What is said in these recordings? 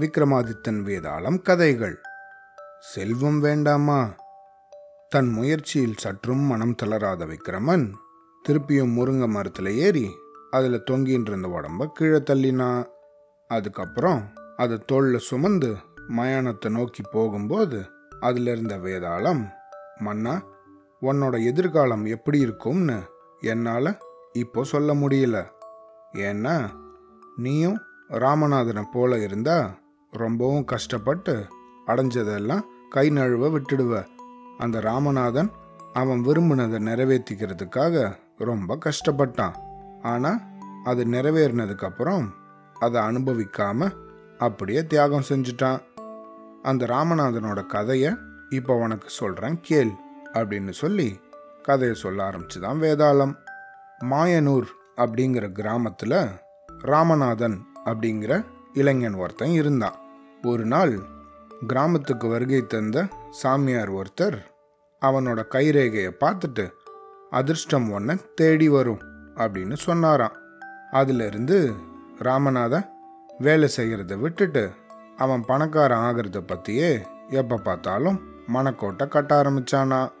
விக்ரமாதித்தன் வேதாளம் கதைகள். செல்வம் வேண்டாமா? தன் முயற்சியில் சற்றும் மனம் தளராத விக்ரமன் திருப்பியும் முருங்கை மரத்தில் ஏறி அதில் தொங்கின்னு இருந்த உடம்ப கீழே தள்ளினா. அதுக்கப்புறம் அதை தோளில் சுமந்து மயானத்தை நோக்கி போகும்போது அதில் இருந்த வேதாளம் மன்னா உன்னோட எதிர்காலம் எப்படி இருக்கும்னு என்னால் இப்போ சொல்ல முடியல. ஏன்னா நீயும் ராமநாதனை போல இருந்தா ரொம்பவும் கஷ்டப்பட்டு அடைஞ்சதெல்லாம் கை நழுவ விட்டுடுவ. அந்த ராமநாதன் அவன் விரும்பினதை நிறைவேற்றிக்கிறதுக்காக ரொம்ப கஷ்டப்பட்டான். ஆனால் அது நிறைவேறினதுக்கப்புறம் அதை அனுபவிக்காம அப்படியே தியாகம் செஞ்சுட்டான். அந்த ராமநாதனோட கதையை இப்போ உனக்கு சொல்கிறேன் கேள் அப்படின்னு சொல்லி கதையை சொல்ல ஆரம்பிச்சுதான் வேதாளம். மாயனூர் அப்படிங்கிற கிராமத்தில் ராமநாதன் அப்படிங்கிற இளைஞன் ஒருத்தன் இருந்தான். ஒரு நாள் கிராமத்துக்கு வருகை தந்த சாமியார் ஒருத்தர் அவனோட கைரேகையை பார்த்துட்டு அதிர்ஷ்டம் ஒன்றை தேடி வரும் அப்படின்னு சொன்னாராம். அதிலிருந்து ராமநாதன் வேலை செய்கிறத விட்டுட்டு அவன் பணக்காரன் ஆகிறத பற்றியே எப்போ பார்த்தாலும் மனக்கோட்டை கட்ட ஆரம்பிச்சானா.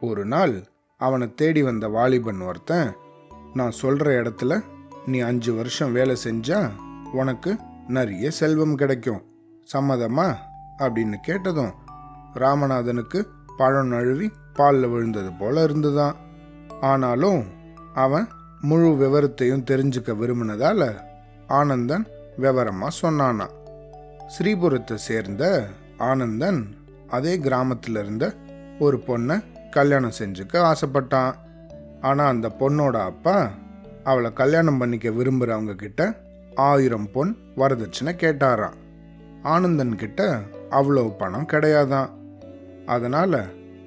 ஒரு நாள் அவனை தேடி வந்த வாலிபன் ஒருத்தன் நான் சொல்கிற இடத்துல நீ அஞ்சு வருஷம் வேலை செஞ்சால் உனக்கு நிறைய செல்வம் கிடைக்கும் சம்மதமா? அப்படின்னு கேட்டதும் ராமநாதனுக்கு பழம் நழுவி பாலில் விழுந்தது போல இருந்துதான். ஆனாலும் அவன் முழு விவரத்தையும் தெரிஞ்சுக்க விரும்பினதால ஆனந்தன் விவரமா சொன்னானா. ஸ்ரீபுரத்தை சேர்ந்த ஆனந்தன் அதே கிராமத்தில் இருந்த ஒரு பொண்ணை கல்யாணம் செஞ்சுக்க ஆசைப்பட்டான். ஆனால் அந்த பொண்ணோட அப்பா அவளை கல்யாணம் பண்ணிக்க விரும்புகிறவங்க கிட்ட ஆயிரம் பொன் வரதட்சணை கேட்டாராம். ஆனந்தன் கிட்ட அவ்வளவு பணம் கிடையாதான். அதனால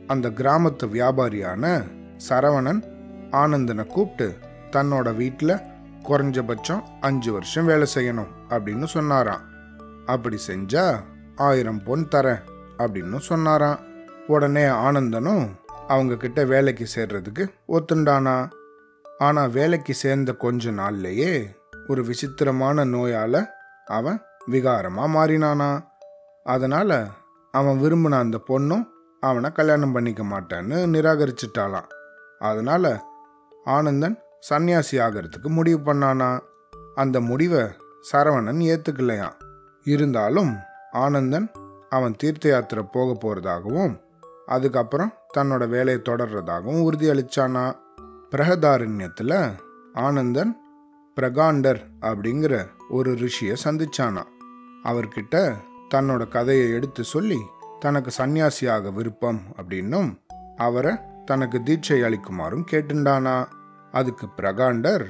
அந்த கிராமத்து வியாபாரியான சரவணன் ஆனந்தனை கூப்பிட்டு தன்னோட வீட்டில் குறைஞ்சபட்சம் அஞ்சு வருஷம் வேலை செய்யணும் அப்படின்னு சொன்னாராம். அப்படி செஞ்சா ஆயிரம் பொன் தரேன் அப்படின்னு சொன்னாராம். உடனே ஆனந்தனும் அவங்க கிட்ட வேலைக்கு சேர்றதுக்கு ஒத்துண்டானா. ஆனால் வேலைக்கு சேர்ந்த கொஞ்ச நாள்லேயே ஒரு விசித்திரமான நோயால் அவன் விகாரமாக மாறினானா? அதனால் அவன் விரும்பின அந்த பொண்ணும் அவனை கல்யாணம் பண்ணிக்க மாட்டான்னு நிராகரிச்சிட்டாளாம். அதனால் ஆனந்தன் சன்னியாசி ஆகிறதுக்கு முடிவு பண்ணானா? அந்த முடிவை சரவணன் ஏற்றுக்கலையாம் இருந்தாலும் ஆனந்தன் அவன் தீர்த்த யாத்திரை போக போகிறதாகவும் அதுக்கப்புறம் தன்னோட வேலையை தொடர்றதாகவும் உறுதியளிச்சானா பிரகதாரண்யத்தில் ஆனந்தன் பிரகாண்டர் அப்படிங்கிற ஒரு ரிஷியை சந்திச்சானா அவர்கிட்ட தன்னோட கதையை எடுத்து சொல்லி தனக்கு சந்நியாசியாக விருப்பம் அப்படின்னும் அவரை தனக்கு தீட்சை அளிக்குமாறும் கேட்டுண்டானா. அதுக்கு பிரகாண்டர்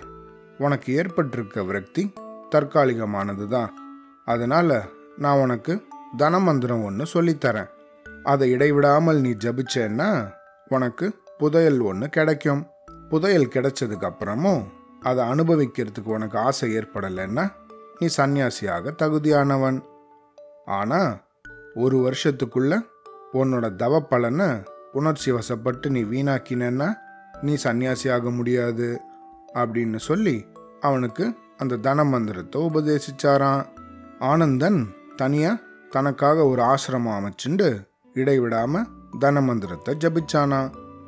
உனக்கு ஏற்பட்டிருக்க விரக்தி தற்காலிகமானது தான் அதனால் நான் உனக்கு தனமந்திரம் ஒன்று சொல்லித்தரேன். அதை இடைவிடாமல் நீ ஜபிச்சேன்னா உனக்கு புதையல் ஒன்று கிடைக்கும். புதையல் கிடைச்சதுக்கு அப்புறமும் அதை அனுபவிக்கிறதுக்கு உனக்கு ஆசை ஏற்படலைன்னா நீ சன்னியாசியாக தகுதியானவன். ஆனா ஒரு வருஷத்துக்குள்ள உன்னோட தவ பலனை உணர்ச்சி வசப்பட்டு நீ வீணாக்கினேன்னா நீ சன்னியாசியாக முடியாது அப்படின்னு சொல்லி அவனுக்கு அந்த தன மந்திரத்தை உபதேசிச்சாராம். ஆனந்தன் தனியா தனக்காக ஒரு ஆசிரமம் அமைச்சுண்டு இடைவிடாம தன மந்திரத்தை ஜபிச்சானா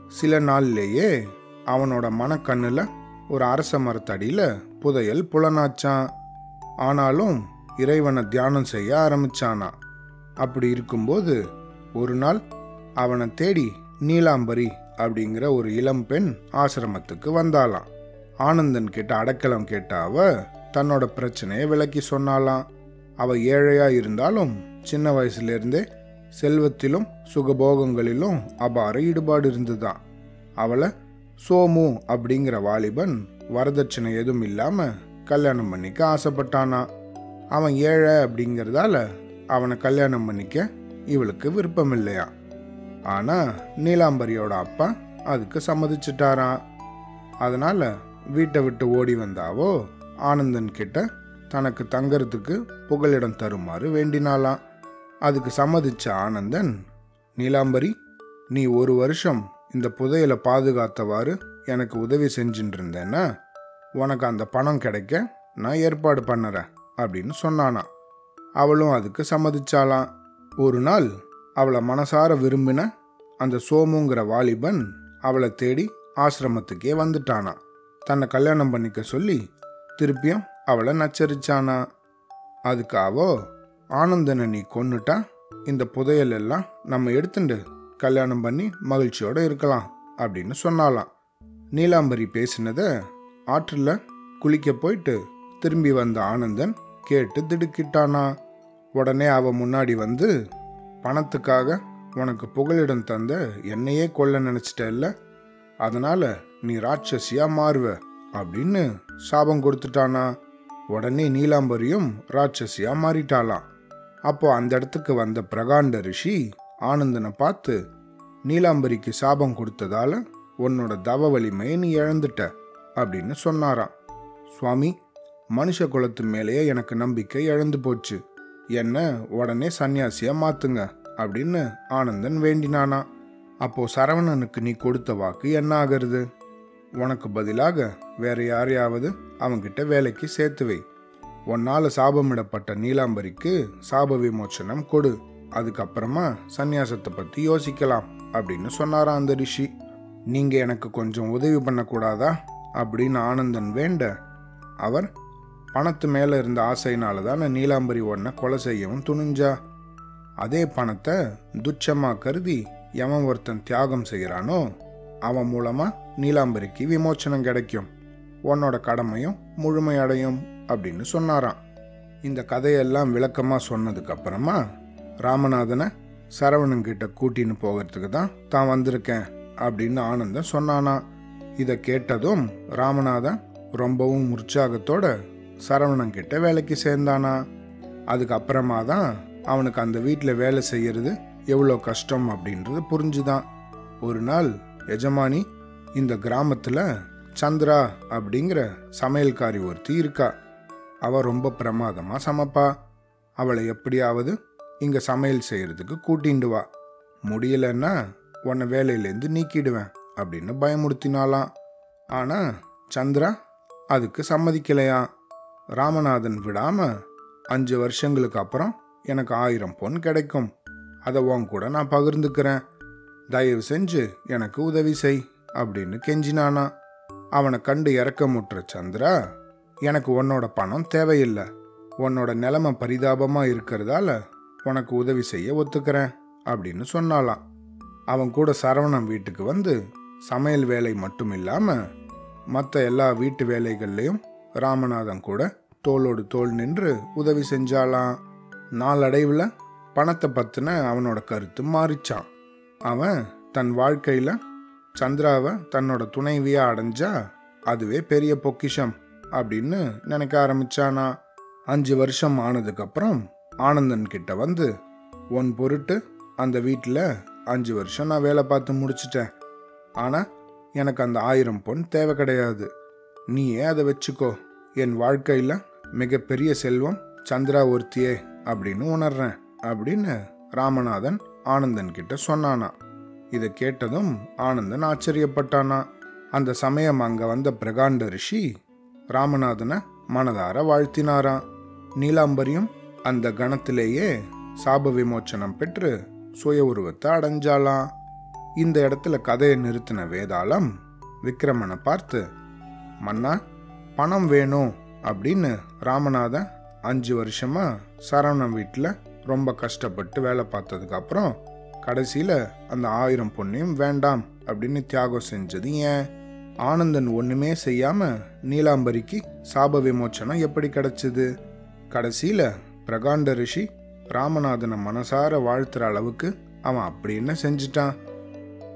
சில நாள்லேயே அவனோட மனக்கண்ணில் ஒரு அரச மரத்தடியில் புதையல் புலனாச்சான் ஆனாலும் இறைவனை தியானம் செய்ய ஆரம்பிச்சானா? அப்படி இருக்கும்போது ஒரு நாள் அவனை தேடி நீலாம்பரி அப்படிங்கிற ஒரு இளம் பெண் ஆசிரமத்துக்கு வந்தாளாம். ஆனந்தன் கிட்ட அடக்கலம் கேட்ட அவ தன்னோட பிரச்சனையை விளக்கி சொன்னாலாம் அவ ஏழையா இருந்தாலும் சின்ன வயசுலேருந்தே செல்வத்திலும் சுகபோகங்களிலும் அபார ஈடுபாடு இருந்துதான் அவளை சோமு அப்படிங்கிற வாலிபன் வரதட்சணை எதுவும் இல்லாமல் கல்யாணம் பண்ணிக்க ஆசைப்பட்டானா? அவன் ஏழை அப்படிங்கிறதால அவனை கல்யாணம் பண்ணிக்க இவளுக்கு விருப்பம் இல்லையா ஆனால் நீலாம்பரியோட அப்பா அதுக்கு சம்மதிச்சிட்டாராம் அதனால் வீட்டை விட்டு ஓடி வந்தாவோ ஆனந்தன் கிட்ட தனக்கு தங்கறதுக்கு புகலிடம் தருமாறு வேண்டினாலாம் அதுக்கு சம்மதிச்ச ஆனந்தன் நீலாம்பரி நீ ஒரு வருஷம் இந்த புதையலை பாதுகாத்தவாறு எனக்கு உதவி செஞ்சுட்டு இருந்தேன்னா உனக்கு அந்த பணம் கிடைக்க நான் ஏற்பாடு பண்ணுறேன் அப்படின்னு சொன்னானா. அவளும் அதுக்கு சம்மதிச்சாளாம். ஒரு நாள் அவளை மனசார விரும்பின அந்த சோமுங்கிற வாலிபன் அவளை தேடி ஆசிரமத்துக்கே வந்துட்டானா. தன்னை கல்யாணம் பண்ணிக்க சொல்லி திருப்பியும் அவளை நச்சரிச்சானா. அதுக்காவோ ஆனந்தனை நீ கொன்னுட்டா இந்த புதையல் எல்லாம் நம்ம எடுத்துட்டு கல்யாணம் பண்ணி மகிழ்ச்சியோடு இருக்கலாம் அப்படின்னு சொன்னாலாம் நீலாம்பரி பேசினதை ஆற்றில் குளிக்க போயிட்டு திரும்பி வந்த ஆனந்தன் கேட்டு திடுக்கிட்டானா. உடனே அவன் முன்னாடி வந்து பணத்துக்காக உனக்கு புகலிடம் தந்த என்னையே கொல்ல நினச்சிட்டல்ல? அதனால நீ ராட்சசியா மாறுவ அப்படின்னு சாபம் கொடுத்துட்டானா. உடனே நீலாம்பரியும் ராட்சசியா மாறிட்டாளாம். அப்போ அந்த இடத்துக்கு வந்த பிரகாண்ட ரிஷி ஆனந்தனை பார்த்து நீலாம்பரிக்கு சாபம் கொடுத்ததால உன்னோட தவ வலிமையை நீ இழந்துட்ட. அப்படின்னு சொன்னாராம். சுவாமி மனுஷ குலத்து மேலேயே எனக்கு நம்பிக்கை இழந்து போச்சு. என்ன உடனே சன்னியாசியா மாத்துங்க அப்படின்னு ஆனந்தன் வேண்டினானா. அப்போ சரவணனுக்கு நீ கொடுத்த வாக்கு என்ன ஆகிறது? உனக்கு பதிலாக வேற யாரையாவது அவங்கிட்ட வேலைக்கு சேர்த்து வை. உன்னால சாபமிடப்பட்ட நீலாம்பரிக்கு சாப விமோச்சனம் கொடு. அதுக்கப்புறமா சந்நியாசத்தை பத்தி யோசிக்கலாம் அப்படின்னு சொன்னாராம் அந்த ரிஷி. நீங்க எனக்கு கொஞ்சம் உதவி பண்ணக்கூடாதா? அப்படின்னு ஆனந்தன் வேண்ட. அவர் பணத்து மேலே இருந்த ஆசையினால தான் நீலாம்பரி ஒன்றை கொலை செய்யவும் துணிஞ்சா. அதே பணத்தை துச்சமாக கருதி எவன் ஒருத்தன் தியாகம் செய்கிறானோ அவன் மூலமாக நீலாம்பரிக்கு விமோச்சனம் கிடைக்கும். உன்னோட கடமையும் முழுமையடையும் அப்படின்னு சொன்னாராம். இந்த கதையெல்லாம் விளக்கமாக சொன்னதுக்கப்புறமா ராமநாதனை சரவணன்கிட்ட கூட்டின்னு போகிறதுக்கு தான் தான் வந்திருக்கேன் அப்படின்னு ஆனந்தன் சொன்னானா. இதை கேட்டதும் ராமநாதன் ரொம்பவும் உற்சாகத்தோட சரவணன் கிட்ட வேலைக்கு சேர்ந்தானா. அதுக்கப்புறமா தான் அவனுக்கு அந்த வீட்டில் வேலை செய்யறது எவ்வளோ கஷ்டம் அப்படின்றது புரிஞ்சுதான். ஒரு நாள் எஜமானி இந்த கிராமத்தில் சந்திரா அப்படிங்கிற சமையல்காரி ஒருத்தி இருக்கா. அவள் ரொம்ப பிரமாதமாக சமைப்பா. அவளை எப்படியாவது இங்கே சமையல் செய்கிறதுக்கு கூட்டிண்டு வா. முடியலன்னா உன்னை வேலையிலேருந்து நீக்கிடுவேன். அப்படின்னு பயமுறுத்தினாலாம் ஆனால் சந்திரா அதுக்கு சம்மதிக்கலையாம் ராமநாதன் விடாம அஞ்சு வருஷங்களுக்கு அப்புறம் எனக்கு ஆயிரம் பொன் கிடைக்கும். அதை உன் கூட நான் பகிர்ந்துக்கிறேன். தயவு செஞ்சு எனக்கு உதவி செய் அப்படின்னு கெஞ்சினானா. அவனை கண்டு இறக்கமுற்ற சந்திரா எனக்கு உன்னோட பணம் தேவையில்லை. உன்னோட நிலைமை பரிதாபமா இருக்கிறதால உனக்கு உதவி செய்ய ஒத்துக்கிறேன் அப்படின்னு சொன்னாலாம் அவன் கூட சரவணன் வீட்டுக்கு வந்து சமையல் வேலை மட்டும் இல்லாமல் மற்ற எல்லா வீட்டு வேலைகள்லையும் ராமநாதன் கூட தோளோடு தோள் நின்று உதவி செஞ்சாலாம். நாளடைவில் பணத்தை பற்றின அவனோட கருத்து மாறிச்சான். அவன் தன் வாழ்க்கையில் சந்திராவை தன்னோட துணைவியாக அடைஞ்சா அதுவே பெரிய பொக்கிஷம் அப்படின்னு நினைக்க ஆரம்பிச்சானா. அஞ்சு வருஷம் ஆனதுக்கப்புறம் ஆனந்தன் கிட்ட வந்து உன் பொருட்டு அந்த வீட்டில் அஞ்சு வருஷம் நான் வேலை பார்த்து முடிச்சிட்டேன். ஆனால் எனக்கு அந்த ஆயிரம் பொன் தேவை கிடையாது. நீயே அதை வச்சுக்கோ. என் வாழ்க்கையில் மிகப்பெரிய செல்வம் சந்திரா ஒருத்தியே அப்படின்னு உணர்றேன் அப்படின்னு ராமநாதன் ஆனந்தன் கிட்ட சொன்னானா. இதை கேட்டதும் ஆனந்தன் ஆச்சரியப்பட்டானா. அந்த சமயம் அங்கே வந்த பிரகாண்ட ரிஷி ராமநாதனை மனதார வாழ்த்தினாராம் நீலாம்பரியும் அந்த கணத்திலேயே சாப விமோச்சனம் பெற்று சுய உருவத்தை அடைஞ்சாலாம் இந்த இடத்துல கதையை நிறுத்தின வேதாளம் விக்ரமனை பார்த்து மன்னா பணம் வேணும் அப்படின்னு ராமநாதன் அஞ்சு வருஷமாக சரவணன் வீட்டில் ரொம்ப கஷ்டப்பட்டு வேலை பார்த்ததுக்கப்புறம் கடைசியில் அந்த ஆயிரம் பொண்ணையும் வேண்டாம் அப்படின்னு தியாகம் செஞ்சது. ஏன்? ஆனந்தன் ஒன்றுமே செய்யாமல் நீலாம்பரிக்கு சாப விமோச்சனம் எப்படி கிடச்சிது? கடைசியில் பிரகாண்ட ரிஷி ராமநாதனை மனசார வாழ்த்துற அளவுக்கு அவன் அப்படி என்ன செஞ்சிட்டான்?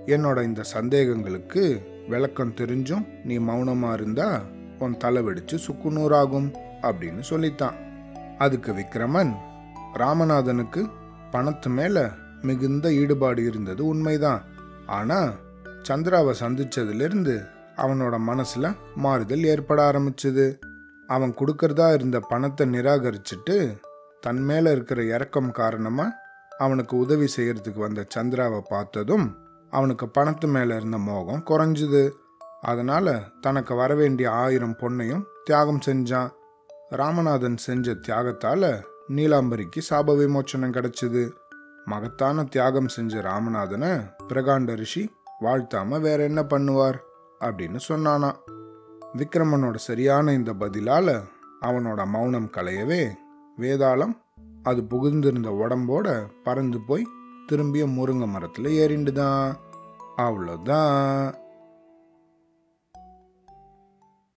என்னோட இந்த சந்தேகங்களுக்கு விளக்கம் தெரிஞ்சும் நீ மௌனமா இருந்தா உன் தலை வெடிச்சு சுக்குநூறாகும் அப்படின்னு சொல்லித்தான். அதுக்கு விக்ரமன் ராமநாதனுக்கு பணத்து மேல மிகுந்த ஈடுபாடு இருந்தது உண்மைதான். ஆனா சந்திராவை சந்திச்சதுலேருந்து அவனோட மனசுல மாறுதல் ஏற்பட ஆரம்பிச்சது. அவன் கொடுக்கறதா இருந்த பணத்தை நிராகரிச்சுட்டு தன் மேல இருக்கிற இறக்கம் காரணமா அவனுக்கு உதவி செய்யறதுக்கு வந்த சந்திராவை பார்த்ததும் அவனுக்கு பணத்து மேலே இருந்த மோகம் குறைஞ்சுது. அதனால் தனக்கு வரவேண்டிய ஆயிரம் பொண்ணையும் தியாகம் செஞ்சான். ராமநாதன் செஞ்ச தியாகத்தால் நீலாம்பரிக்கு சாப விமோச்சனம் கிடைச்சது. மகத்தான தியாகம் செஞ்ச ராமநாதனை பிரகாண்ட ரிஷி வாழ்த்தாமல் வேற என்ன பண்ணுவார்? அப்படின்னு சொன்னானா விக்ரமனோட சரியான இந்த பதிலால் அவனோட மௌனம் களையவே வேதாளம் அது புகுந்திருந்த உடம்போட பறந்து போய் திரும்பியும் முருங்கை மரத்தில் ஏறிண்டு தான் அவ்வளோதான்